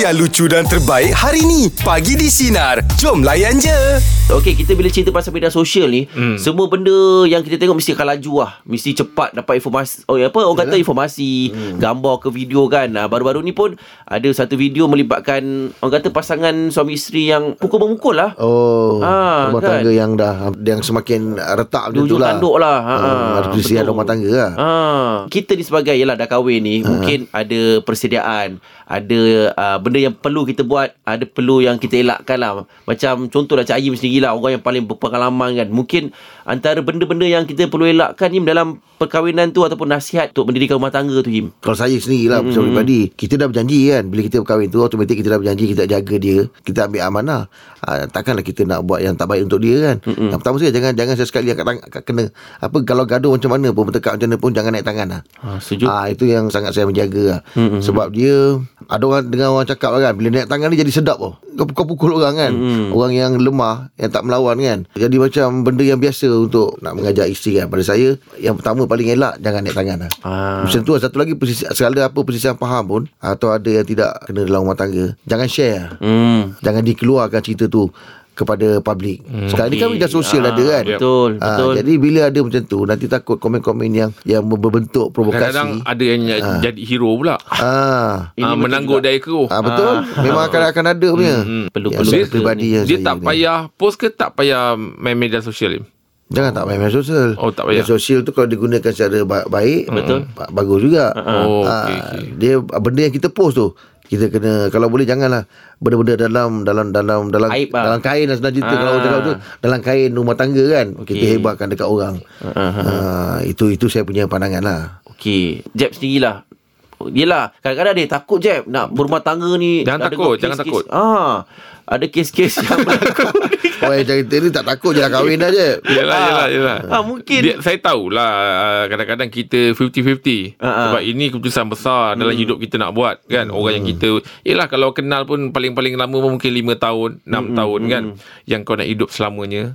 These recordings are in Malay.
yang lucu dan terbaik hari ni. Pagi di Sinar. Jom layan je. Okey, kita bila cerita pasal media sosial ni, hmm. semua benda yang kita tengok mesti akan laju lah. Mesti cepat dapat informasi. Oh, apa? Orang kata informasi, hmm. gambar ke video kan. Ah, baru-baru ni pun ada satu video melibatkan orang kata pasangan suami isteri yang pukul-memukul lah. Oh, Ah, rumah kan? tangga yang dah yang semakin retak macam tu lah. tanduk lah. Ha, Ha, ha, rumah tangga lah. Ha, kita ni sebagai yalah dah kahwin ni, mungkin ada persediaan, ada uh, benda yang perlu kita buat, ada perlu yang kita elakkan lah. Macam contoh lah Cik Ayim sendiri lah, orang yang paling berpengalaman kan. Mungkin antara benda-benda yang kita perlu elakkan ni dalam perkahwinan tu ataupun nasihat untuk mendirikan rumah tangga tu Him. Kalau saya sendiri lah Secara peribadi Kita dah berjanji kan Bila kita berkahwin tu Automatik kita dah berjanji Kita jaga dia Kita ambil amanah ha, Takkanlah kita nak buat Yang tak baik untuk dia kan Mm-mm. Yang pertama sekali Jangan jangan sesekali angkat, tang- angkat kena Apa Kalau gaduh macam mana pun Bertekak macam mana pun Jangan naik tangan lah Ha, setuju. Ah Itu yang sangat saya menjaga lah Mm-mm. Sebab dia Ada orang Dengan orang cakap kan Bila naik tangan ni jadi sedap oh. Kau, kau pukul orang kan Mm-mm. Orang yang lemah Yang tak melawan kan Jadi macam Benda yang biasa Untuk nak mengajak isteri kan Pada saya Yang pertama paling elak Jangan naik tangan lah Ah. macam tu lah. Satu lagi persisi, Segala apa persisian faham pun Atau ada yang tidak Kena dalam rumah tangga Jangan share lah. Hmm. Jangan dikeluarkan cerita tu Kepada public hmm, Sekarang ni kan media sosial Ah, ada kan betul, Ah, betul. Jadi bila ada macam tu Nanti takut komen-komen yang Yang berbentuk Kadang-kadang provokasi ada yang jadi hero pula. Ah, Ini Ah, betul menangguk juga. daya keruh. ah betul. Memang akan akan ada punya. Perlu Yang perlu ada. pribadi yang Dia tak ni. payah post ke tak payah main media sosial ni? Jangan tak main media sosial. Oh, tak Media payah. sosial tu kalau digunakan secara ba- baik, Betul. ba- bagus juga. Oh, Ah, okey, okey. Dia benda yang kita post tu kita kena kalau boleh janganlah benda-benda dalam dalam dalam dalam Aib lah. dalam kain dan cerita Ah. kalau cakap tu dalam kain rumah tangga kan Okey. kita hebatkan dekat orang. Ah, itu itu saya punya pandangan lah. Okey, Jeb sendirilah. Yelah, kadang-kadang dia takut Jeb nak berumah tangga ni. Jangan takut, jangan kes-kes. takut. Ah, ada kes-kes yang berlaku. Orang yang cerita ni tak takut je lah kahwin dah je. Yelah, yelah, yelah. Ah, mungkin. Dia, saya tahulah uh, kadang-kadang kita 50-50. Ah, ah. Sebab ini keputusan besar dalam hidup kita nak buat kan. Orang yang kita Yelah kalau kenal pun paling-paling lama pun mungkin 5 tahun, 6 tahun kan yang kau nak hidup selamanya.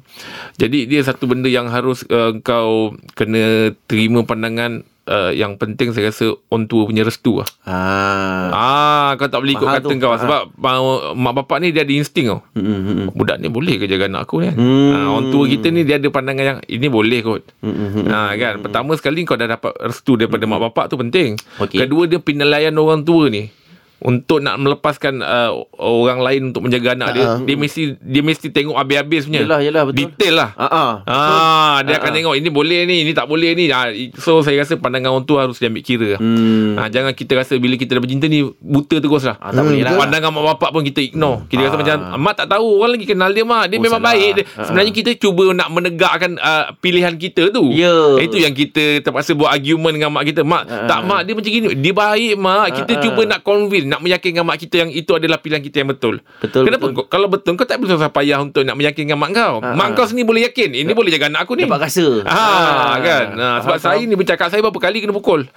Jadi dia satu benda yang harus uh, kau kena terima pandangan uh, yang penting saya rasa on tua punya restu lah. ah. Ah, kau tak boleh ikut kata tu. kau Ah. sebab uh, mak bapak ni dia ada insting tau. Hmm, hmm, Budak ni boleh ke jaga anak aku kan Hmm. ha, Orang tua kita ni Dia ada pandangan yang Ini boleh kot hmm, ha, kan Pertama sekali Kau dah dapat restu Daripada mak bapak tu penting Okey. Kedua dia penilaian orang tua ni untuk nak melepaskan uh, orang lain untuk menjaga anak dia dia mesti dia mesti tengok habis-habis punya Yelah, yelah, betul. detail lah Ah, ah. Ah, dia Ah, akan ah. tengok ini boleh ni, ini tak boleh ni. Ah, so saya rasa pandangan orang tua harus diambil kira. Hmm. Ah, jangan kita rasa bila kita dah bercinta ni buta terus lah. Ah, tak boleh lah. Pandangan mak bapak pun kita ignore. Kita rasa Ah. macam mak tak tahu orang lagi kenal dia mak. Dia Oh, memang salah. baik. Dia, Ah. sebenarnya kita cuba nak menegakkan uh, pilihan kita tu. Ya. Itu yang kita terpaksa buat argument dengan mak kita. Mak, Ah. tak mak dia macam gini. Dia baik mak. Kita Ah, cuba ah. nak convince, nak meyakinkan mak kita yang itu adalah pilihan kita yang betul. Betul, Kenapa? betul. Kau- Kalau betul kau tak perlu susah payah untuk nak meyakinkan mak kau. Ah, mak ah. kau sendiri boleh yakin. Ini boleh jaga anak aku ni. Dapat rasa. Ha, Ah. kan. Ha, sebab Faham, saya faham. ni bercakap saya berapa kali kena pukul.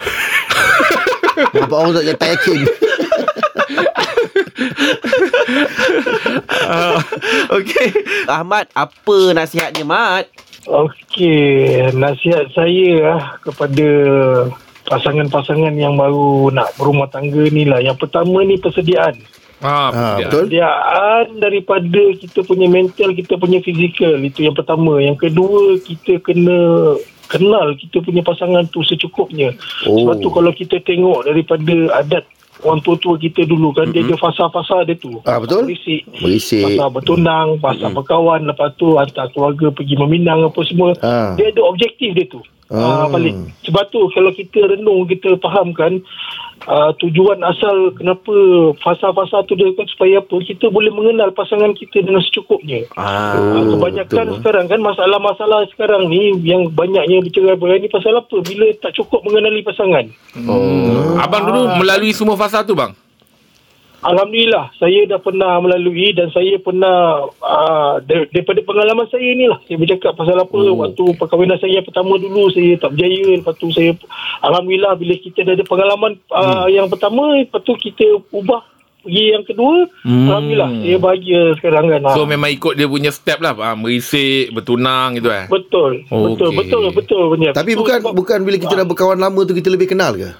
Bapak orang tak, tak yakin. Okey. Ahmad, apa nasihatnya, Mat? Okey, nasihat saya lah kepada pasangan-pasangan yang baru nak berumah tangga ni lah. Yang pertama ni persediaan. Ah, dia- betul. Persediaan daripada kita punya mental, kita punya fizikal. Itu yang pertama. Yang kedua, kita kena kenal kita punya pasangan tu secukupnya. Oh. Sebab tu kalau kita tengok daripada adat orang tua-tua kita dulu kan, dia ada fasa-fasa dia tu. Ah, betul. Berisik. Berisik. Pasal bertunang, pasal berkawan, lepas tu hantar keluarga pergi meminang apa semua. Ah. Dia ada objektif dia tu. Ah. Ah. balik. Sebab tu kalau kita renung, kita fahamkan uh, tujuan asal kenapa fasa-fasa tu dia kan supaya apa? Kita boleh mengenal pasangan kita dengan secukupnya. Ah. Ah, Oh, kebanyakan betul. sekarang kan masalah-masalah sekarang ni yang banyaknya bercerai-berai ni pasal apa? Bila tak cukup mengenali pasangan. Oh. Abang dulu melalui semua fasa tu bang. Alhamdulillah saya dah pernah melalui dan saya pernah uh, dar- daripada pengalaman saya ni lah saya bercakap pasal apa hmm. waktu perkahwinan saya yang pertama dulu saya tak berjaya lepas tu saya Alhamdulillah bila kita dah ada pengalaman uh, yang pertama lepas tu kita ubah pergi yang kedua hmm. Alhamdulillah saya bahagia sekarang kan So Ah. memang ikut dia punya step lah. Ha, merisik, bertunang gitu eh. betul Okey. betul betul betul betul Tapi So, bukan sebab- bukan bila kita dah berkawan lama tu kita lebih kenal ke?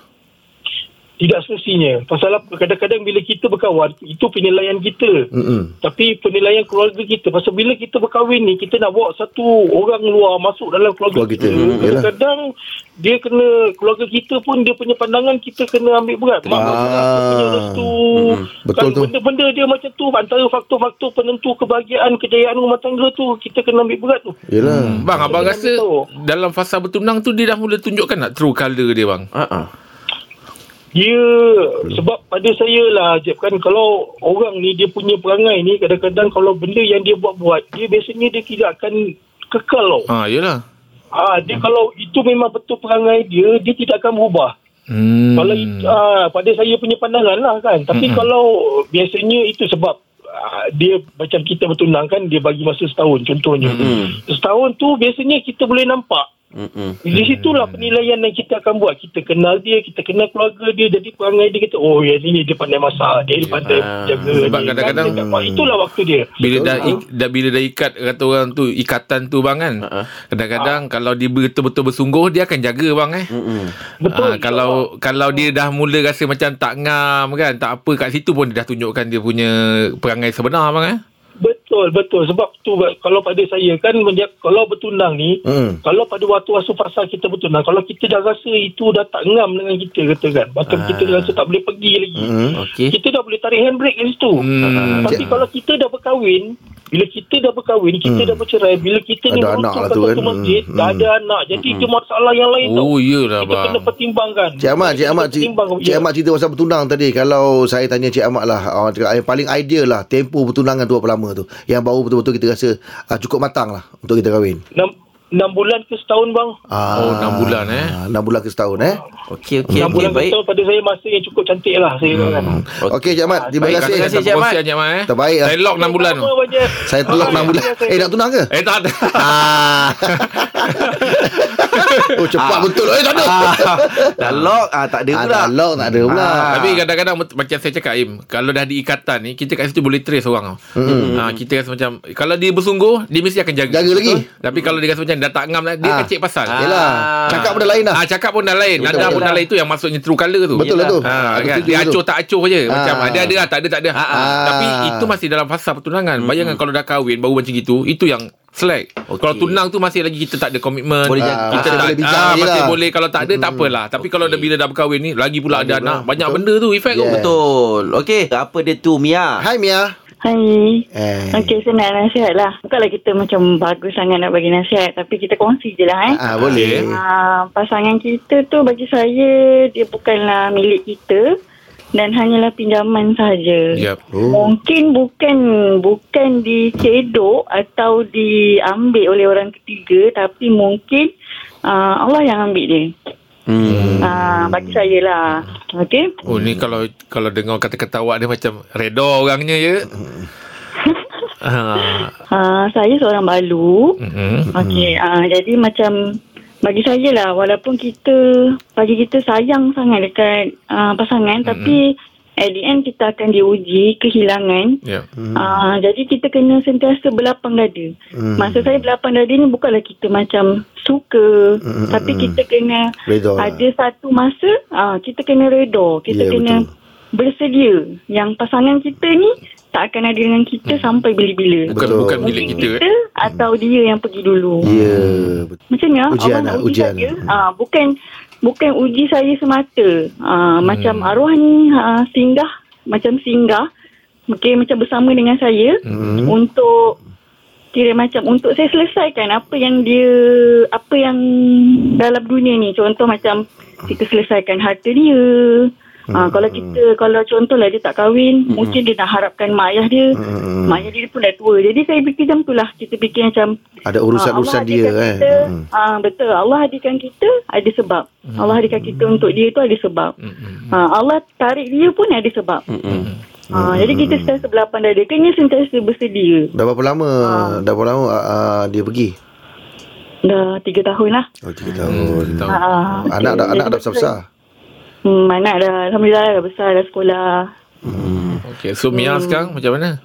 Tidak semestinya. Pasal apa? Kadang-kadang bila kita berkawan, itu penilaian kita. Mm-mm. Tapi penilaian keluarga kita. Pasal bila kita berkahwin ni, kita nak bawa satu orang luar masuk dalam keluarga, Keluarga kita. kita. Yalah. Kadang-kadang dia kena, keluarga kita pun dia punya pandangan kita kena ambil berat. Mak Ah. punya restu. Betul kan, tu. Benda-benda dia macam tu. Antara faktor-faktor penentu kebahagiaan, kejayaan rumah tangga tu, kita kena ambil berat tu. Yelah. Bang, abang Kita rasa tahu. dalam fasa bertunang tu dia dah mula tunjukkan tak true colour dia bang? Ha ah. Dia sebab pada saya lah Jeb kan kalau orang ni dia punya perangai ni kadang-kadang kalau benda yang dia buat-buat dia biasanya dia tidak akan kekal tau. Ha, yelah. Ah dia kalau itu memang betul perangai dia dia tidak akan berubah. Hmm. Kalau it- ah pada saya punya pandangan lah kan. Tapi kalau biasanya itu sebab ah, dia macam kita bertunang kan dia bagi masa setahun contohnya. Setahun tu biasanya kita boleh nampak Mm-mm. di situlah penilaian yang kita akan buat. Kita kenal dia, kita kenal keluarga dia. Jadi perangai dia kita, oh ya ni dia pandai masak, dia pandai Ah, jaga. sebab ni, kadang-kadang- kan, dia itulah waktu dia. Bila dah, ik, dah bila dah ikat kata orang tu ikatan tu bang kan. Ha-ha. Kadang-kadang kalau dia betul-betul bersungguh dia akan jaga bang eh. Mm-mm. Betul. Ah, kalau kalau dia dah mula rasa macam tak ngam kan, tak apa kat situ pun dia dah tunjukkan dia punya perangai sebenar bang eh. Betul, betul. Sebab tu kalau pada saya kan kalau bertunang ni, Hmm. kalau pada waktu-waktu fasa kita bertunang, kalau kita dah rasa itu dah tak ngam dengan kita kata kan. Bahkan kita dah rasa tak boleh pergi lagi. Hmm. Okey. Kita dah boleh tarik handbrake kat situ. Hmm. Tapi kalau kita dah berkahwin, bila kita dah berkahwin, kita dah bercerai, bila kita ni Ada anak lah tu satu kan. masjid, Hmm. dah ada anak. Jadi dia masalah yang lain tau. Oh iyalah Kita bang. kena pertimbangkan. Cik Ahmad, Cik Ahmad, Cik. Cik Ahmad cerita pasal bertunang tadi. Kalau saya tanya Cik Ahmad lah, orang cakap yang paling ideal lah, tempoh bertunangan tu berapa lama tu? Yang baru betul-betul kita rasa uh, cukup matang lah untuk kita kahwin. Enam bulan ke setahun bang. Ah, Oh, enam bulan, eh? Enam bulan ke setahun eh. Okey okey bulan ke baik. setahun pada saya masa yang cukup cantik lah. Saya kan. Okey Cik Ahmad, terima kasih. terima kasih, Cik Ahmad. Cik Ahmad eh. Terbaik lah. Saya lock 6 bulan. Saya telok enam bulan. Saya- Eh nak tunang ke? Eh tak ada. Ah. oh cepat betul. Eh tak ada. Ah, dah lock ah tak ada Ah, pula. dah lock tak ada pula. Ah. Tapi kadang-kadang macam saya cakap Im, kalau dah diikatan ni kita kat situ boleh trace orang. Hmm. Ha, kita rasa macam kalau dia bersungguh dia mesti akan jaga. Jaga lagi. Tapi kalau dia rasa macam dah tak ngam dah, dia Ah. kecik pasal. Ah. Yelah. Cakap benda lain dah. Ah cakap pun dah lain, Betul, nada pun dah lain tu yang maksudnya true colour tu. Betul lah tu. Ha, kan? Dia tu. acuh tak acuh je Macam Ah. ada ada lah Tak ada tak ada Ah, ah. Tapi itu masih dalam fasa pertunangan Bayangkan kalau dah kahwin Baru macam gitu Itu yang slack Okey. Kalau tunang tu masih lagi Kita tak ada komitmen Boleh Ah, jaga. Kita masih tak boleh bincang ah, Masih lah. boleh Kalau tak ada tak apalah Tapi kalau dah bila dah berkahwin ni Lagi pula ada anak Banyak Betul. benda tu Efek tu Yeah. Betul. Okey, apa dia tu Mia? Hai Mia. Hai. Eh. Okey, saya nak nasihat lah. Bukanlah kita macam bagus sangat nak bagi nasihat. Tapi kita kongsi je lah eh. Ah boleh. Ah, pasangan kita tu bagi saya, dia bukanlah milik kita. Dan hanyalah pinjaman sahaja. Yep. Oh. Mungkin bukan bukan dicedok atau diambil oleh orang ketiga. Tapi mungkin ah, Allah yang ambil dia. Hmm. Ah, bagi saya lah. Okey? Oh ni kalau kalau dengar kata-kata awak dia macam reda orangnya ya. ha. Ah, saya seorang balu. Mm-hmm. Okey, uh, jadi macam bagi saya lah walaupun kita bagi kita sayang sangat dekat uh, pasangan mm-hmm. tapi at the end kita akan diuji kehilangan. Ya. Hmm. Uh, jadi kita kena sentiasa berlapang dada. Hmm. Maksud saya berlapang dada ni bukanlah kita macam suka Hmm, tapi hmm, kita kena lah. ada satu masa uh, kita kena redha. Kita Ya, kena betul. bersedia yang pasangan kita ni tak akan ada dengan kita sampai bila-bila. Bukan Betul. bukan milik Mungkin kita. kita atau dia yang pergi dulu. Ya. betul. Macam ni ah, Ujian Allah lah, ujian. Hmm. Ah, bukan bukan uji saya semata. Ah, macam arwah ni ah, singgah macam singgah. Okey macam bersama dengan saya Hmm. untuk kira macam untuk saya selesaikan apa yang dia apa yang dalam dunia ni. Contoh macam kita selesaikan harta dia. Ah, kalau kita kalau contohlah dia tak kahwin, mungkin dia nak harapkan mak ayah dia. Hmm. Mak ayah dia pun dah tua. Jadi saya fikir macam tu lah. Kita fikir macam Ada urusan-urusan Allah dia kan. Kita, Hmm. ah, betul. Allah hadirkan kita ada sebab. Allah hadirkan kita untuk dia tu ada sebab. Mm-mm. Ah, Allah tarik dia pun ada sebab. Mm-mm. Ah, Jadi kita sentiasa berlapan dada. Kena sentiasa bersedia. Dah berapa lama dah berapa lama uh, uh, dia pergi? Dah tiga tahun lah. Oh 3 tahun. Hmm. Ah, Anak dah okay. anak dah besar-besar. Hmm, anak dah Alhamdulillah dah besar dah sekolah. Okay, so Mia sekarang macam mana?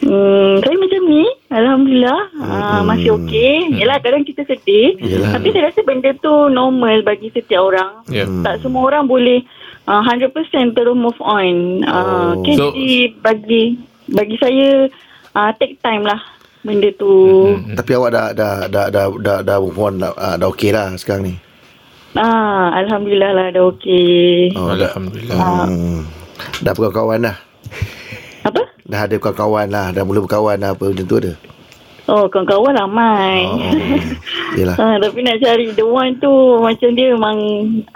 Hmm, saya macam ni. Alhamdulillah. Uh, masih okey. Yelah, kadang kita sedih. Yelah. Tapi saya rasa benda tu normal bagi setiap orang. Ya. Tak semua orang boleh uh, 100% terus move on. Uh, okay, So- jadi bagi bagi saya uh, take time lah benda tu. Hmm. Tapi awak dah dah dah dah dah dah move on dah, ah, dah okey lah sekarang ni. Ah, Alhamdulillah lah dah okey. Oh, Alhamdulillah. hmm, dah berkawan dah. Apa? Dah ada kawan-kawan lah Dah mula berkawan lah Apa macam tu ada Oh, kawan-kawan ramai. Oh, Yelah Ah, tapi nak cari the one tu macam dia memang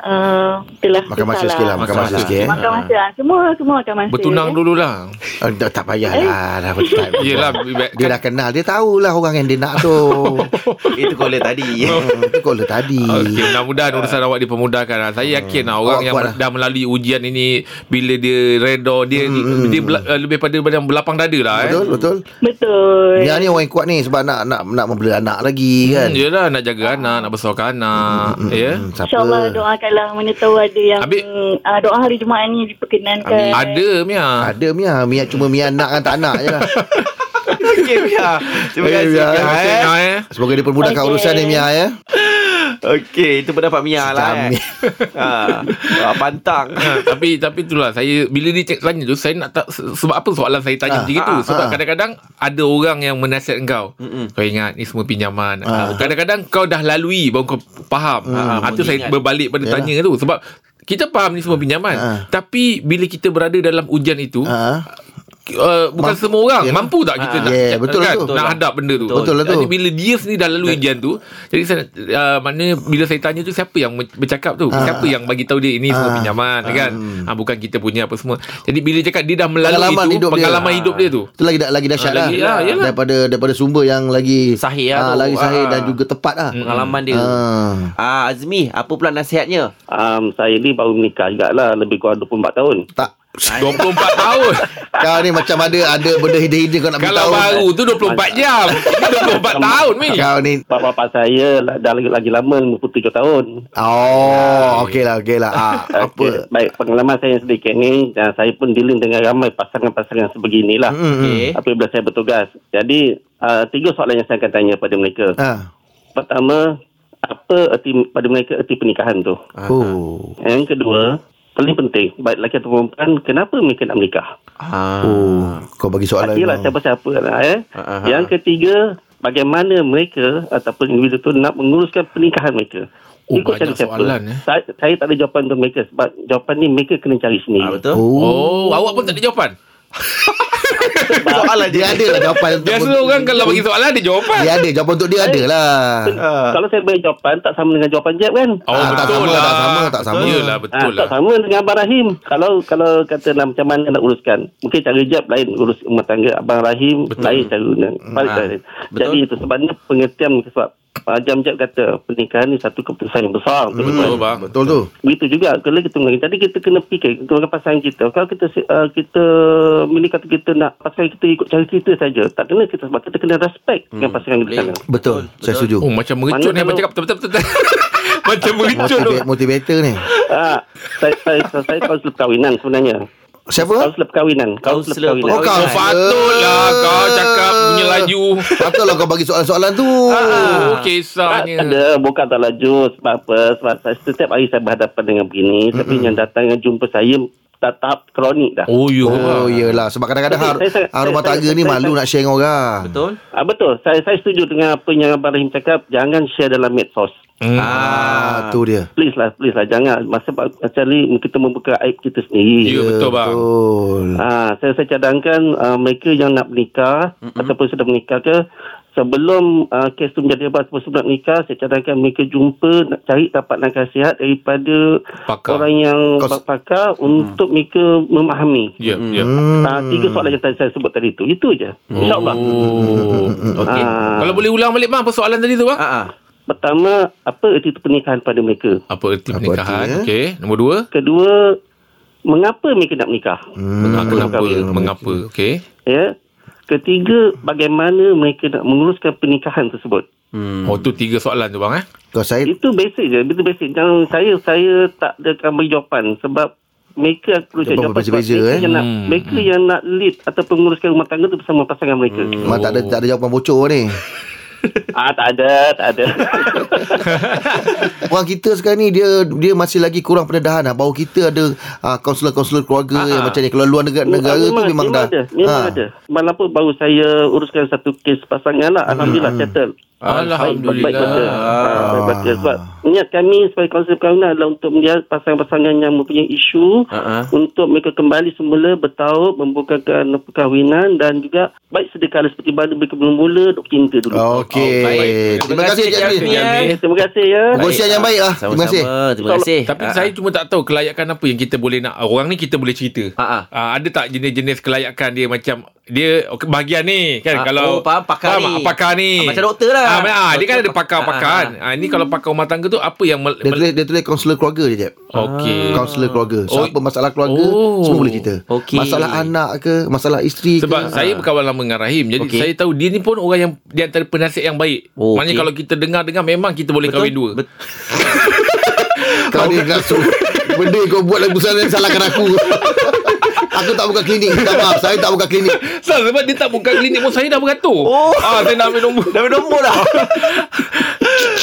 uh, itulah Makan masa sikit lah Makan masa sikit eh Makan masa lah. Semua semua makan masa. Bertunang eh. dululah. oh, dah, Tak payah lah dah, tak, Yelah, Dia dah kenal Dia tahulah orang yang dia nak tu Itu caller tadi. hmm, Itu caller tadi Okey, mudah-mudahan urusan awak dipermudahkan lah. Saya yakin lah orang Awak yang kuat dah melalui ujian ini bila dia redha dia dia bela- uh, lebih pada yang berlapang dada lah eh. Betul betul Betul. Yang ni orang yang kuat ni Sebab nak nak nak membela anak lagi kan Hmm, yelah nak jaga anak, nak besarkan anak, ya. Hmm, Siapa InsyaAllah doakanlah mana tahu ada yang Habis- uh, doa hari Jumaat ni diperkenankan. Ada Mia. Ada Mia Mia cuma Mia nak kan tak nak je lah Okey, Mia. Terima kasih. Mia. Mia, Terima kasih, eh. Mia, eh. Semoga dia permudahkan Okey. urusan ni Mia ya Okey, itu pendapat Mia lah. Eh. Jamin. ha. Pantang. Ha, tapi tapi itulah saya bila dia cek tanya tu saya nak tak se- sebab apa soalan saya tanya Ah, macam itu ah, sebab ah. kadang-kadang ada orang yang menasihat engkau Mm-mm. kau ingat ni semua pinjaman Ah. Ah, kadang-kadang kau dah lalui baru kau faham Ah, ah, tu baru saya ingat. berbalik pada Yalah. tanya tu sebab kita faham ni semua pinjaman Ah. tapi bila kita berada dalam ujian itu ha? Uh, bukan Mampu- semua orang Yalah. mampu tak kita Ah. nak Yeah, betul kan, lah tu. nak hadap benda tu Betul lah tu. jadi bila dia sendiri dah lalu ujian tu jadi saya uh, maknanya bila saya tanya tu siapa yang me- bercakap tu Ah. siapa yang bagi tahu dia ini semua Ah. pinjaman kan ah, bukan kita punya apa semua jadi bila cakap dia dah melalui Pengalaman itu hidup dia. pengalaman hidup dia tu Itu lagi lagi dahsyat Ah, lah. lagi- ya, yalah. daripada daripada sumber yang lagi Sahih lah ah, tu. lagi sahih Ah. dan juga tepat lah. Pengalaman dia. Ah. Ah, Azmi, apa pula nasihatnya? Um, saya ni baru menikah jugalah lebih kurang 24 tahun. Tak 24 tahun kau ni macam ada ada benda hidden-hidden kau nak kalau beritahu. baru tu 24 jam ini 24 tahun ni Kau ni Bapak-bapak saya lah- dah lagi, lagi lama 57 tahun. Oh, okey lah, okey lah. Ah, apa? Baik, pengalaman saya sedikit ni, dan saya pun dealing dengan ramai pasangan-pasangan sebeginilah. Hmm, hmm. Okey. Apabila saya bertugas. Jadi, uh, tiga soalan yang saya akan tanya pada mereka. Ah. Pertama, apa erti pada mereka erti pernikahan tu? Oh. Yang kedua, paling penting, baik lelaki atau perempuan, kenapa mereka nak menikah? Ah. Oh, kau bagi soalan. Pastilah siapa-siapa lah eh. Ah, ah, Yang ketiga, bagaimana mereka ataupun individu tu nak menguruskan pernikahan mereka. Oh, Ikut banyak cara siapa. soalan, eh. Saya, saya tak ada jawapan untuk mereka sebab jawapan ni mereka kena cari Ah, sendiri. betul? Oh. oh awak pun tak ada jawapan Soalan dia ada lah jawapan biasa orang kalau bagi soalan ada jawapan Dia ada jawapan untuk dia ada lah. Ah. Kalau saya beri jawapan tak sama dengan jawapan Jeb kan? Oh Ah, tak betul sama, lah tak sama, tak sama. Yelah Ah, betul lah tak sama dengan Abang Rahim. Kalau kalau kata nak macam mana nak uruskan. Mungkin cara Jeb lain urus rumah tangga. Abang Rahim Betul. lain cara. Ah, lain. betul. Jadi itu sebabnya pengertian sebab uh, Jam kata pernikahan ni satu keputusan yang besar. Betul. Betul bang Betul tu. Begitu juga kalau kita mengenai. Jadi kita kena fikir dengan pasangan kita. Kalau kita uh, kita milik kata kita nak pasangan kita ikut cara kita saja. Tak kena kita sebab kita kena respect dengan pasangan kita. Sana. Betul. Saya setuju. Oh macam mengecut ni Abang kalau- cakap betul-betul betul. Macam mengecut motivator ni. Ah, saya saya saya, saya perkahwinan sebenarnya. Siapa? Kaunselor perkahwinan. Kaunselor perkahwinan. Oh, kau Oh, patutlah kau cakap punya laju. Patutlah kau bagi soalan-soalan tu. Oh Tak kisahnya ada. Bukan tak laju. Sebab apa? Sebab setiap hari saya berhadapan dengan begini. Tapi yang datang yang jumpa saya dah tahap kronik dah Oh ya Oh, iyalah. Sebab kadang-kadang har, Saya- saya- har rumah tangga saya- ni saya- malu saya- nak share dengan orang. Betul? ah, betul saya saya setuju dengan apa yang Abang Rahim cakap jangan share dalam medsos Hmm. Ah, tu dia. please lah please lah jangan masa macam ni kita membuka aib kita sendiri Ya betul bang Betul. Ah, saya saya cadangkan uh, mereka yang nak bernikah mm-hmm. ataupun sudah bernikah ke sebelum uh, kes tu menjadi apa sebelum nak nikah saya cadangkan mereka jumpa nak cari dapat nasihat daripada Pakar. orang yang Kau- pakar untuk mereka memahami. Ya ya Hmm. Ah, tiga soalan yang tadi saya sebut tadi tu itu je. InsyaAllah. Oh Okey. Ah, Kalau boleh ulang balik bang Persoalan tadi tu bang Ah, ah. pertama apa erti pernikahan pada mereka? Apa erti pernikahan eh? Okey Nombor dua Kedua mengapa mereka nak menikah? Hmm. Mengapa Kenapa? Mengapa Okey Ya. Ketiga bagaimana mereka nak menguruskan pernikahan tersebut? Hmm. Oh tu tiga soalan tu bang eh Kau saya Itu basic je, itu basic. Jangan saya saya tak ada akan beri jawapan sebab mereka perlu cari jawapan sebab berbeza, mereka, eh. yang nak, Hmm. mereka yang nak lead ataupun menguruskan rumah tangga tu bersama pasangan mereka. Hmm. Memang tak ada tak ada jawapan bocor ni. Ah tak ada, tak ada. Orang kita sekarang ni dia dia masih lagi kurang pendedahan lah. Bahawa kita ada uh, kaunselor-kaunselor keluarga yang macam ni. Kalau luar negara, negara tu memang, dah. ada. Memang ha. ada. Malam pun baru saya uruskan satu kes pasangan lah. Alhamdulillah settle. Alhamdulillah. Baik baca. Ah, baik. Sebab niat kami sebagai kaunselor perkahwinan adalah untuk melihat pasangan-pasangan yang mempunyai isu Ha-ha. untuk mereka kembali semula bertaub, membukakan perkahwinan dan juga baik sedia kala seperti mana mereka bermula duk cinta dulu. Okey. Oh, baik. Terima kasih Cik eh. Terima kasih ya. Perkongsian yang baik lah. Terima kasih. Terima kasih. Tapi Ah, saya cuma tak tahu kelayakan apa yang kita boleh nak. Orang ni kita boleh cerita. Ah, ah. Ah, ada tak jenis-jenis kelayakan dia macam dia okay, bahagian ni kan Ah, kalau oh, faham, pakar faham, ni. ah, pakar ni. Ah, macam doktor lah. Ah, ah, dia kan ada pakar-pakar. ah, Ah, ni kalau pakar rumah tangga tu apa yang mel- Dia tulis, dia tulis kaunselor keluarga je, Jeb. Okey. Kaunselor keluarga. So, Oh. apa masalah keluarga, Oh. semua boleh cerita. Okey. Masalah anak ke, masalah isteri Sebab ke. saya berkawan lama dengan Rahim Jadi Okey. saya tahu Dia ni pun orang yang Di antara penasihat yang baik Oh, Maknanya okey. kalau kita dengar-dengar Memang kita boleh kahwin dua Bet- Kau ni rasu. Benda kau buat lagu sana salahkan aku. Aku tak buka klinik. Minta maaf, saya tak buka klinik. Sal, Sebab dia tak buka klinik pun Saya dah beratur Oh. ah, Saya nak ambil nombor Dah nombor dah.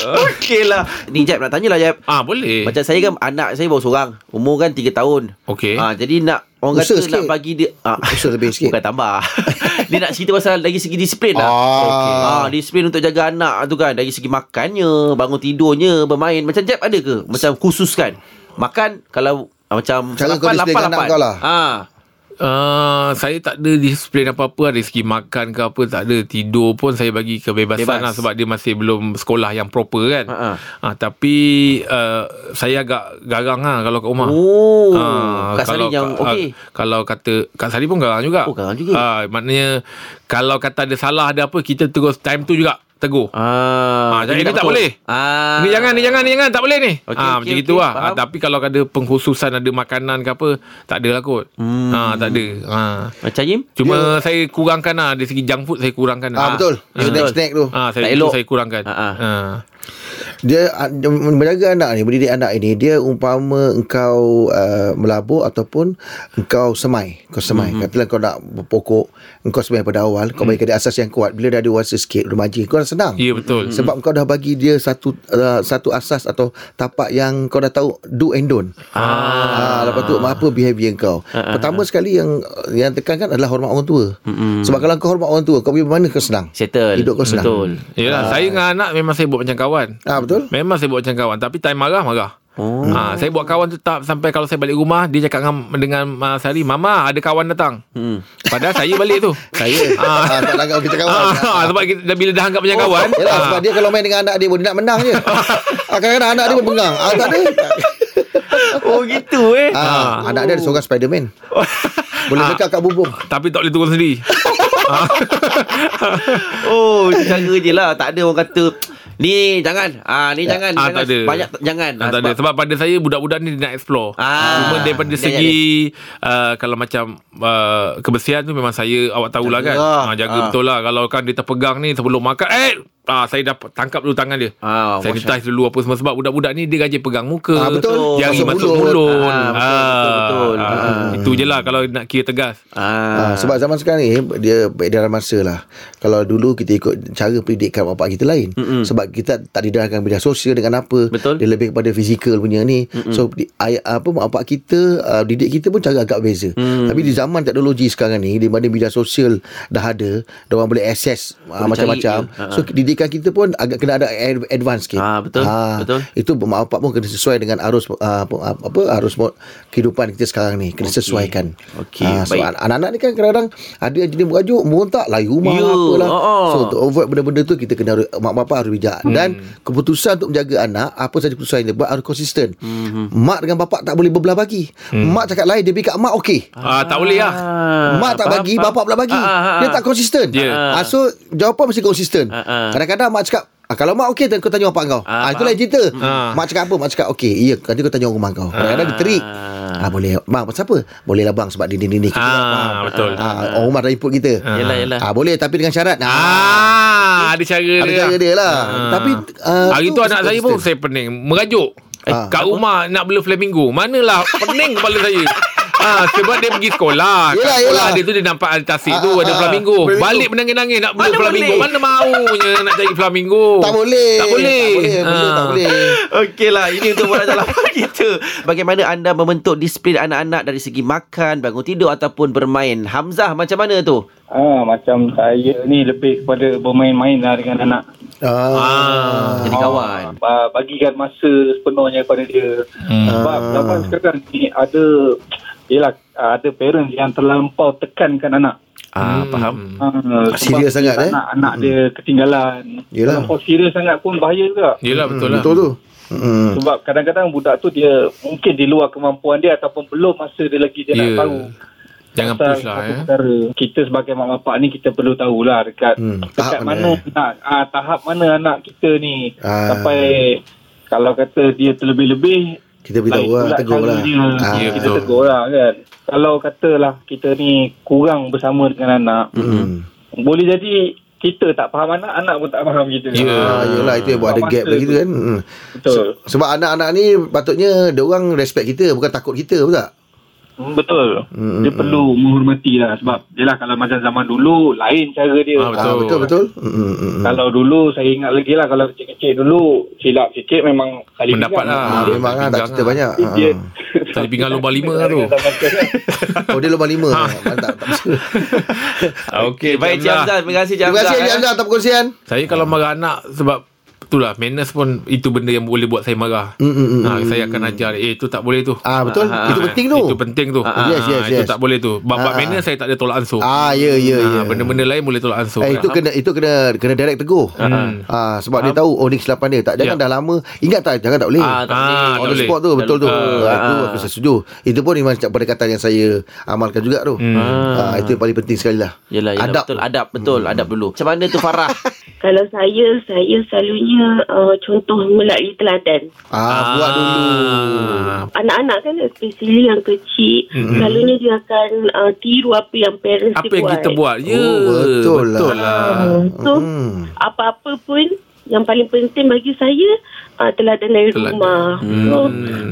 Okey lah. Ni Jeb nak tanya lah Jeb. Ah boleh Macam saya kan anak saya baru seorang. Umur kan 3 tahun. Okey. Ah jadi nak orang Usaha kata sikit. nak bagi dia ah, Usaha lebih sikit. Bukan tambah. dia nak cerita pasal dari segi disiplin lah. Ah. Okey. Ah disiplin untuk jaga anak tu kan dari segi makannya, bangun tidurnya, bermain. Macam Jeb ada ke? Macam khusus kan? Makan kalau ah, macam Cara kau disiplin anak kau lah. Ah. Uh, saya tak ada disiplin apa-apa Dari segi makan ke apa Tak ada Tidur pun saya bagi kebebasan Bebas. lah Sebab dia masih belum sekolah yang proper kan Ha-ha. uh, Tapi uh, Saya agak garang lah Kalau kat rumah Oh. Ah, Kak Sari yang ah, okey. kalau kata Kak Sari pun garang juga. Oh, garang juga. Ah, maknanya kalau kata ada salah ada apa kita terus time tu juga tegur. Ah, Ah, jadi ni tak betul. boleh. Ah. Ni jangan ni jangan ni jangan tak boleh ni. Okey, ah okey, macam okey, gitu lah. Ah, faham. tapi kalau ada pengkhususan ada makanan ke apa tak ada lah kot. Hmm. Ah tak ada. Ah Macam Yim? Cuma saya kurangkan lah Dari segi junk food Saya kurangkan Ah, betul. Ah, betul. Snack-snack tu. ah, saya, Tak itu elok. saya kurangkan Ah, ah. ah. Dia ah, dia menjaga anak ni, mendidik anak ini, dia umpama engkau uh, melabur ataupun engkau semai. Kau semai. Mm-hmm. Katalah kau nak berpokok, engkau semai pada awal, kau bagi dia asas yang kuat. Bila dah ada dewasa sikit, remaja, kau dah senang. Ya betul Sebab kau dah bagi dia satu uh, satu asas atau tapak yang kau dah tahu do and don't. Ah. lepas tu apa behavior kau. Pertama sekali yang yang tekankan adalah hormat orang tua. Mm-hmm. Sebab kalau kau hormat orang tua, kau pergi mana kau senang. Settle. Hidup kau senang. Betul. Yelah saya dengan anak Memang saya buat macam kawan Ah betul? Memang saya buat macam kawan Tapi time marah Marah Oh. Ha, saya buat kawan tetap sampai kalau saya balik rumah dia cakap dengan dengan uh, Sari, "Mama, ada kawan datang." Hmm. Padahal saya balik tu. Saya ah, tak anggap kita kawan. Ah, sebab kita, bila dah anggap macam kawan. Yalah ah, sebab dia kalau main dengan anak dia pun dia nak menang je. ah, kadang-kadang anak dia pun bengang. Ah, tak ada. Oh gitu eh. Ah, anak dia ada seorang Spiderman. Boleh dekat kat bubung. tapi tak boleh turun sendiri. Oh, cara je lah. Tak ada orang kata ni jangan. Ah ni jangan, Ah, jangan. tak ada. Banyak jangan. Ah, tak ada. Sebab pada saya budak-budak ni dia nak explore. Ah, Cuma daripada dia segi uh, kalau macam uh, kebersihan tu memang saya awak tahulah kan. Jaga lah. Ah, jaga Ah. betul lah. Kalau kan dia terpegang ni sebelum makan eh Ah, saya dah tangkap dulu tangan dia. Ah, saya sanitize dulu apa semua sebab budak-budak ni dia rajin pegang muka. Ah, betul. Jari Masuk masuk mulut. mulut. Ah, betul, betul, betul. Ah, Ah. Itu je lah kalau nak kira tegas. Ah. Ah, sebab zaman sekarang ni dia edaran masa lah. Kalau dulu kita ikut cara pendidikan bapak kita lain. Mm-mm. Sebab kita tak didahkan media sosial dengan apa. Betul. Dia lebih kepada fizikal punya ni. Mm-mm. So di, ay, apa bapak kita uh, didik kita pun cara agak beza. Mm. Tapi di zaman teknologi sekarang ni di mana media sosial dah ada, orang boleh akses uh, Boleh macam-macam. cari, ya. So didikan kita pun agak kena ada ad- advance sikit. Ah, betul, betul. Itu mak bapak pun kena sesuai dengan arus uh, apa, arus kehidupan kita sekarang ni kena Okey. sesuaikan. Okey, Ah, so baik. an- anak-anak ni kan kadang-kadang ada yang jenis merajuk merontak lari rumah Ya, apalah. oh, oh. So untuk avoid benda-benda tu kita kena mak bapak harus bijak Hmm. dan keputusan untuk menjaga anak apa saja keputusan yang dia buat harus konsisten. Hmm. Mak dengan bapak tak boleh berbelah bagi. Mak cakap lain dia pikat mak okey. Ah, tak boleh lah. Mak tak bagi, bapak pula bagi. Ah, ah, ah. Dia tak konsisten. Ya. Ah, so jawapan mesti konsisten. Ah, ah. Kadang-kadang mak cakap Ah, kalau mak okey, kau tanya bapak kau. Ah, Ah, itu faham. lain cerita. Ah. Mak cakap apa? Mak cakap okey. Iya, nanti kau tanya rumah kau. Kadang-kadang dia terik. Ah, boleh. Bang, pasal apa? Boleh lah bang sebab dia ni ni. Ah, betul. Ah, orang rumah dah input kita. Yelah, yelah. Ah, boleh tapi dengan syarat. Ah, Ah, ada cara ada dia. cara dia lah. Ah. Tapi ah, Hari tu anak saya pun saya pening Merajuk Eh, Ah. kat rumah nak bela flamingo. Manalah pening kepala saya. Ah, sebab dia pergi sekolah. Kat Yelah, sekolah yelah. dia tu dia nampak ada tasik Ah, tu ah, ada ah, flamingo. flamingo. Balik menangis-nangis nak Mana flamingo. boleh? Mana maunya nak cari flamingo. Tak boleh Tak boleh. Tak boleh, tak Ah. boleh. Okey lah Ini untuk borak dalam kita Bagaimana anda membentuk disiplin anak-anak Dari segi makan Bangun tidur Ataupun bermain Hamzah macam mana tu? Ah, macam saya ni lebih kepada bermain-main lah dengan anak. Ah. Jadi kawan Ah, bagikan masa sepenuhnya kepada dia. Hmm. Sebab zaman sekarang ni ada Yelah, ah, ada parents yang terlampau tekankan anak. Ah, faham Ah, Serius sangat, eh? anak, anak dia ketinggalan. Yelah. Terlampau serius sangat pun bahaya juga. Yelah betul lah. Betul tu. Hmm. Sebab kadang-kadang budak tu dia mungkin di luar kemampuan dia ataupun belum masa dia lagi dia Ya. nak tahu. Jangan Pasal push lah eh. perkara, Kita sebagai mak bapak ni kita perlu tahulah dekat Hmm, dekat tahap mana mana, anak ah, tahap mana anak kita ni Ah. sampai kalau kata dia terlebih-lebih Kita beritahu lah, tegur lah. Ah. Ya, kita betul. tegur lah kan. Kalau katalah kita ni kurang bersama dengan anak, Hmm. boleh jadi kita tak faham anak, anak pun tak faham kita. Ya. Ah, yelah itu yang buat ada gap lagi tu tu. kan. Hmm. Betul. Sebab anak-anak ni patutnya dia orang respect kita bukan takut kita betul tak? Hmm, Betul. Hmm, Dia hmm, perlu menghormati lah sebab yelah kalau macam zaman dulu lain cara dia. Ah, Ah, Betul. betul betul. Hmm, hmm, hmm. Kalau dulu saya ingat lagi lah kalau kecil-kecil dulu silap sikit memang tali Pendapat pinggang. lah. Ah, memang lah tak cerita lah. banyak. Dia, Ah. Tali pinggang lubang lima lah tu. Ah. Oh dia lubang lima. Ha. Mantap. tak. Okey baik Cik Hamzah Terima kasih Cik Terima Hamzah kasih Encik eh. Hamzah atas perkongsian. Saya kalau marah anak sebab itulah manners pun itu benda yang boleh buat saya marah. Hmm, hmm, hmm, Ha, hmm. saya akan ajar dia, eh itu tak boleh tu. Ah betul. Ah, Itu Ah, penting tu. Itu penting tu. Ah, yes, yes, Itu yes. tak boleh tu. Bab Ah, ah. manners saya tak ada tolak ansur. Ah ya ya ya. Ah, benda-benda lain boleh tolak ansur. Eh, itu kena itu kena kena direct tegur. Hmm. Ah sebab dia tahu oh ni kesilapan dia. Tak jangan Ya. dah lama ingat tak jangan tak boleh. Ah, tak Ah, boleh. On tak the boleh. spot tu betul tu. Ah, Ah, itu ah. aku setuju. Itu pun memang pendekatan yang saya amalkan juga tu. Hmm. Ah, itu yang paling penting sekali lah. Adab. betul adab betul adab dulu. Macam mana tu Farah? Kalau saya, saya selalunya uh, contoh melalui teladan. Ah, buat dulu. Anak-anak kan especially yang kecil, mm-hmm. selalunya dia akan uh, tiru apa yang parents Apa dia yang buat. kita buat? Ya, Oh, betul lah. betul lah. Uh, so, Hmm. apa-apa pun yang paling penting bagi saya uh, teladan dari Teladan. rumah. Hmm. So,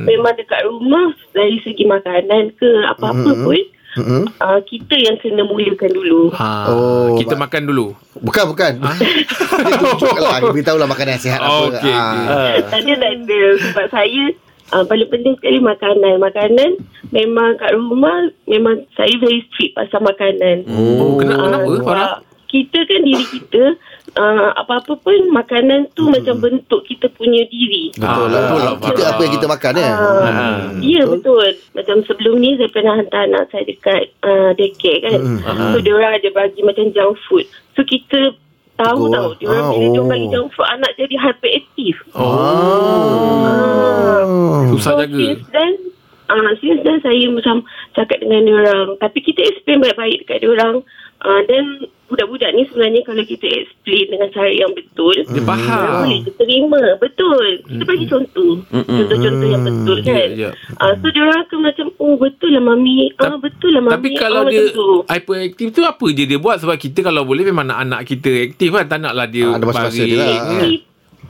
memang dekat rumah dari segi makanan ke apa-apa Hmm. pun, Mm-mm. uh, kita yang kena muliakan dulu. Ha, Oh, kita ba- makan dulu. Bukan bukan. Dia tunjuk lah. Dia beritahu lah makanan sihat apa. Okey, Ah. okey. Tak ada tak ada Sebab saya uh, Paling penting sekali makanan Makanan Memang kat rumah Memang saya very strict Pasal makanan Oh, kena, Ah, kenapa Farah? Kita kan diri kita uh, Apa-apa pun Makanan tu macam bentuk Kita punya diri Betul Ah, lah. betul lah, Kita Farah. apa yang kita makan ya. Ah, Ya betul Macam sebelum ni Saya pernah hantar anak saya Dekat uh, daycare kan So dia orang ada bagi Macam junk food So kita Tahu tahu lah. Dia orang Ah, bila dia oh. bagi junk food Anak jadi hyperactive Oh. Susah so, jaga. Since then, uh, since then saya macam cakap dengan dia orang. Tapi kita explain baik-baik dekat dia orang. Uh, dan budak-budak ni sebenarnya kalau kita explain dengan cara yang betul, Dia dia faham. boleh diterima. Betul. Kita bagi contoh. Contoh-contoh yang betul kan. Ya, ya. Uh, so dia orang akan macam, oh betul lah mami. Ah betul lah mami. Tapi kalau ah, dia macam tu. hyperaktif tu apa je dia buat sebab kita kalau boleh memang nak anak kita aktif kan tak naklah dia Ah, ada masa-masa dia lah. baring. Aktif,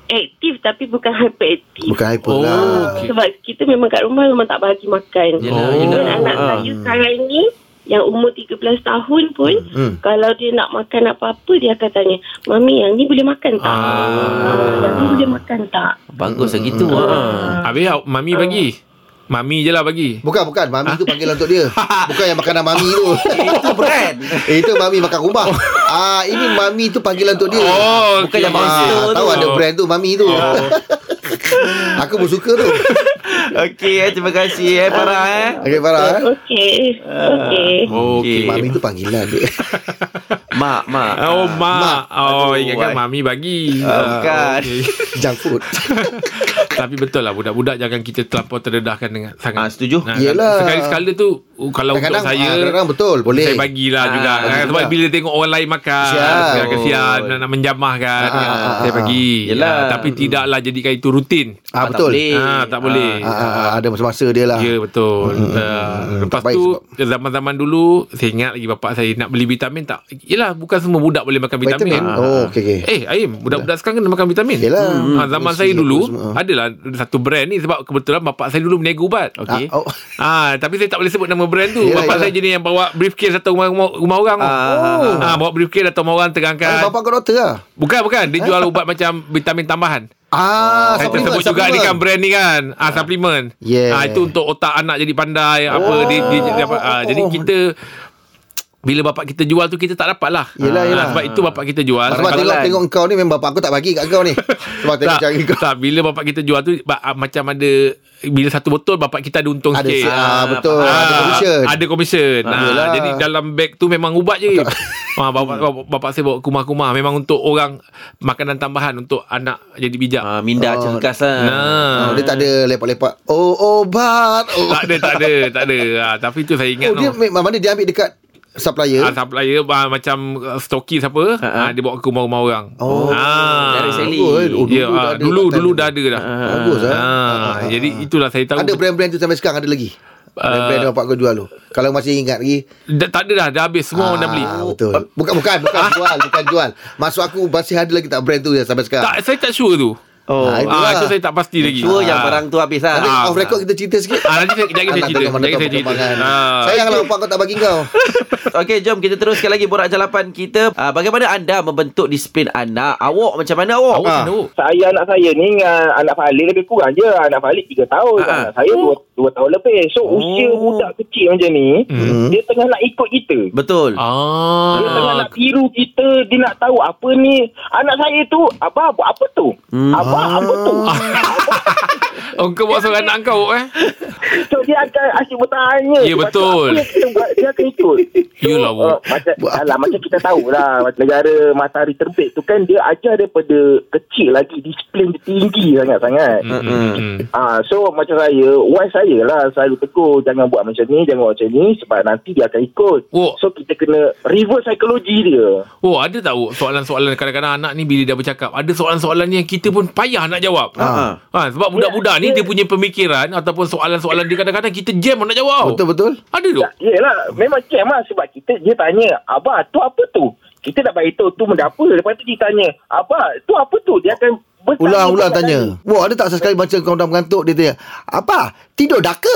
aktif tapi bukan hyperaktif. Bukan hyper Oh, lah. okey. Sebab kita memang kat rumah memang tak bagi makan. Yelah, Oh. yelah. Dan anak Ah. saya sekarang ni yang umur 13 tahun pun Hmm. kalau dia nak makan apa-apa dia akan tanya, "Mami, yang ni boleh makan tak?" Ah. yang ni boleh makan tak? Bagus lah gitu. Ha. Habis ah, mami bagi. Mami je lah bagi. Bukan bukan Mami tu panggilan untuk dia Bukan yang makanan Mami tu Itu brand. Eh, Itu Mami makan rumah Ah Ini Mami tu panggilan untuk dia Oh, Bukan yang Ah, monster tu. Tahu ada brand tu Mami tu Aku pun suka tu Okey, eh, terima kasih eh Farah eh. Okay Farah eh? Okey. Okey. Okey. Mami tu panggilan dia Mak, mak. Oh, mak. Oh, Aduh, ingatkan wai. mami bagi. Ah, bukan. okey. Junk food Tapi betul lah budak-budak jangan kita terlampau terdedahkan dengan sangat. Ah, setuju. Nah, Yelah. Sekali-sekala tu uh, kalau untuk saya ah, Kadang-kadang betul Boleh saya bagilah Ah, juga bagi kan, sebab juga. bila tengok orang lain makan Kesian. kesian, kesian nak, nak menjamah kan Ah, ah, ah, saya ah. bagi Yelah. Ah, tapi tidaklah jadikan itu rutin Ah tak betul boleh. ah, tak boleh ah, ah, ah, Ada masa-masa dia lah Ya betul Hmm, hmm, hmm, Lepas tak baik tu Zaman-zaman dulu Saya ingat lagi bapak saya Nak beli vitamin tak Yelah bukan semua budak boleh makan vitamin, Vitamin Oh okay, okay. Eh Aim Budak-budak sekarang kena makan vitamin Yelah. ha, Zaman saya apa dulu. Adalah uh, satu brand ni sebab kebetulan bapak saya dulu berniaga ubat. Okey. Ah, oh. Ah, tapi saya tak boleh sebut nama brand tu. Yelah, bapak yelah. saya jenis yang bawa briefcase datang rumah, rumah, rumah orang. tu. Ah. Ah, bawa briefcase datang rumah orang Ah, terangkan. bapak kau doktor lah Bukan bukan, dia jual ubat macam vitamin tambahan. Ah, Saya supplement, tersebut juga ni supplement. kan brand ni kan. Ah, suplement. Yeah. Ah, itu untuk otak anak jadi pandai apa dia, dia, dia dapat. Ah, jadi kita bila bapak kita jual tu kita tak dapat lah. Yelah, Ah, yelah. sebab itu bapak kita jual. Sebab tengok, tengok kau ni Memang bapak aku tak bagi kat kau ni Sebab tengok tak, cari kau tak, bila bapak kita jual tu ba, ah, macam ada bila satu botol bapak kita ada untung Ada sikit. ah, Betul Ah, Ada commission Ada komisen. Ah, Ah, yelah. jadi dalam beg tu memang ubat je. ah, bapak, bapak, bapak saya bawa kumah-kumah memang untuk orang makanan tambahan untuk anak jadi bijak. Ah, minda Oh. cergas lah. Nah. Oh, dia tak ada lepak-lepak. Oh, obat. Oh. Tak ada, tak ada, tak ada. Ah, tapi tu saya ingat Oh, dia tau. memang mana dia ambil dekat supplier. Ah, supplier ah, macam uh, stokis apa Ha, ha. ah, dia bawa ke rumah-rumah orang. Oh. ah. Direct selling. Bagus, eh. Oh, Ya, dah ah, ada dulu dulu dah ada dah. Bagus ah. Ah, jadi itulah saya tahu. Ada brand-brand tu sampai sekarang ada lagi. Brand-brand yang bapak kau jual tu. Kalau masih ingat lagi. Dah, tak ada dah, dah habis semua orang dah beli. Betul. Bukan bukan bukan jual, bukan jual. Maksud aku masih ada lagi tak brand tu ya sampai sekarang. Tak, saya tak sure tu. Oh. Ah, Ah, itu saya tak pasti lagi. Sure yang Ah. barang tu habis lah. Ah. off record kita cerita sikit. Ah, nanti saya, jangan saya cerita. Jangan saya cerita. Ah. Sayang kalau bapak kau tak bagi kau. Okey, jom kita teruskan lagi borak jalapan kita. Uh, bagaimana anda membentuk disiplin anak? Awak macam mana awak? Awak Ah. Saya anak saya ni dengan anak Falik lebih kurang je. Anak Falik 3 tahun. Ha. Anak saya 2, 2 tahun lebih. So Oh. usia budak kecil macam ni, Hmm. dia tengah nak ikut kita. Betul. Dia tengah Ah. nak tiru kita Dia nak tahu apa ni Anak saya tu Abah buat apa tu Hmm. Abah apa tu Oh, kau buat seorang anak kau eh? So dia akan asyik bertanya Ya, tu betul. apa kita buat, Dia akan ikut so, Yelah, uh, macam, alah, macam kita tahulah Negara matahari terbit tu kan Dia ajar daripada kecil lagi Disiplin dia tinggi sangat-sangat Hmm, hmm, hmm. Ah, so macam saya, wife saya lah selalu tegur jangan buat macam ni, jangan buat macam ni sebab nanti dia akan ikut. Oh. So kita kena reverse psikologi dia. Oh ada tahu soalan-soalan kadang-kadang anak ni bila dia bercakap ada soalan-soalan yang kita pun payah nak jawab. Ha. Ha, sebab budak-budak ni Ya, dia punya pemikiran ataupun soalan-soalan dia kadang-kadang kita jam nak jawab. Betul-betul. Ada tu. Tak, yelah, memang jam lah sebab kita dia tanya, "Abah, tu apa tu?" Kita dah bagi tahu tu benda apa. Lepas tu dia tanya, "Abah, tu apa tu?" Dia akan Ulang-ulang banyak tanya. Wah, ada tak sesekali macam kau dah mengantuk dia tanya, "Apa? Tidur dah ke?"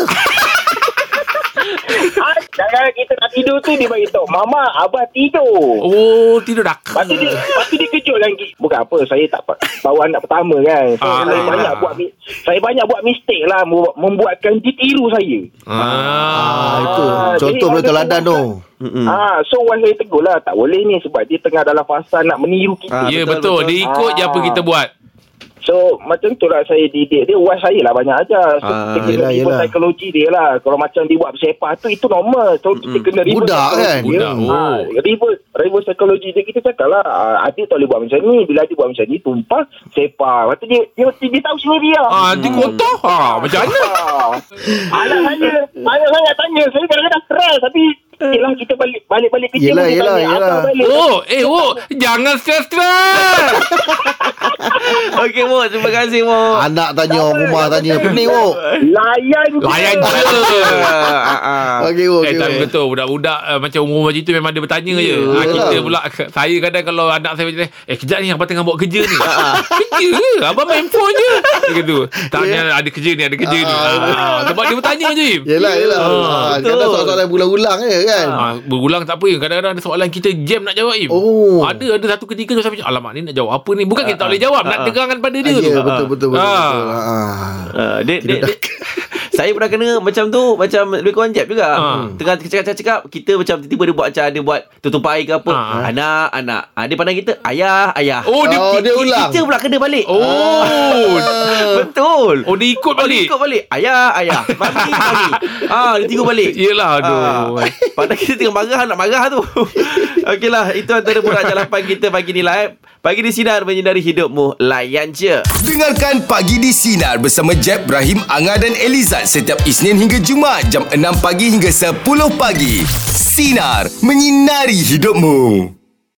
Ah, Kadang-kadang kita nak tidur tu dia bagi tahu, "Mama, abah tidur." Oh, tidur dah. Lepas tu dia, lepas tu dia kejut lagi. Bukan apa, saya tak bawa anak pertama kan. So, Ah, saya ah, banyak ah. buat saya banyak buat mistake lah membuat- membuatkan dia tiru saya. Ah, Ah. itu. Ah, Contoh boleh ada teladan tu. Mm-mm. Ah, so wife saya tegur lah, tak boleh ni sebab dia tengah dalam fasa nak meniru kita. Ah, Ya betul, betul, betul. Dia ikut je apa Ah. kita buat. So macam tu lah saya didik dia Wife saya lah banyak ajar So Ah, kita kena yelah, psikologi dia lah Kalau macam dia buat bersepah tu Itu normal So kita kena reverse Budak kan? dia. Budak, oh. Ah, reverse, reverse psikologi dia Kita cakap lah ah, Adik tak boleh buat macam ni Bila adik buat macam ni Tumpah Sepah Lepas tu dia Dia, dia, dia tahu sendiri lah Ah, dia kotor. Ha, macam mana? Ah. Anak saya Banyak sangat tanya Saya kadang-kadang keras Tapi Yelah kita balik Balik-balik kerja Yelah, yelah, tanya, yelah. "Abang balik." Oh, eh, oh, jangan stres-stres. Okey, Mo. Terima kasih, Mo. Anak tanya, rumah tanya. Pening, oh. Layan je. Layan je. Ah, ah. Okey, Eh, okey. tapi betul budak-budak uh, macam umur macam tu memang dia bertanya je. Ha, kita pula saya kadang kalau anak saya macam eh kejap ni abang tengah buat kerja ni. kerja ke? Abang main phone je. Dia gitu. Tanya ada kerja ni, ada kerja ni. Sebab dia bertanya je. Yelah, yelah. Ah, Ah. Kadang soalan-soalan berulang-ulang je kan. Ha, berulang tak apa Im. Kadang-kadang ada soalan kita jam nak jawab Im. Oh. Ada ada satu ketika saya macam alamak ni nak jawab apa ni? Bukan kita tak boleh jawab, nak terangkan pada dia tu. Ya, betul, betul, betul. Ah. betul. Ah. Uh, dia, dia, dia, saya pernah kena macam tu Macam lebih kurang jap juga. Ha. Tengah cakap-cakap Kita macam tiba-tiba dia buat macam Dia buat tutup air ke apa. Ha. Anak Anak. Ha, Dia pandang kita Ayah Ayah. Oh, dia Oh, dia ulang. Kita pula kena balik. Oh. Betul. Oh, dia ikut Oh, dia balik. ikut balik. Ayah Ayah. Mami Mami ah, Dia tiga balik. Yelah, aduh. Ah, Padahal kita tengah marah Nak marah tu. Okeylah Itu antara borak jalapan kita Pagi ni live. Pagi di Sinar Menyinari hidupmu Layan je. Dengarkan Pagi di Sinar bersama Jeb, Ibrahim, Anga dan Elizad setiap Isnin hingga Jumaat jam 6 pagi hingga 10 pagi. Sinar. Menyinari hidupmu.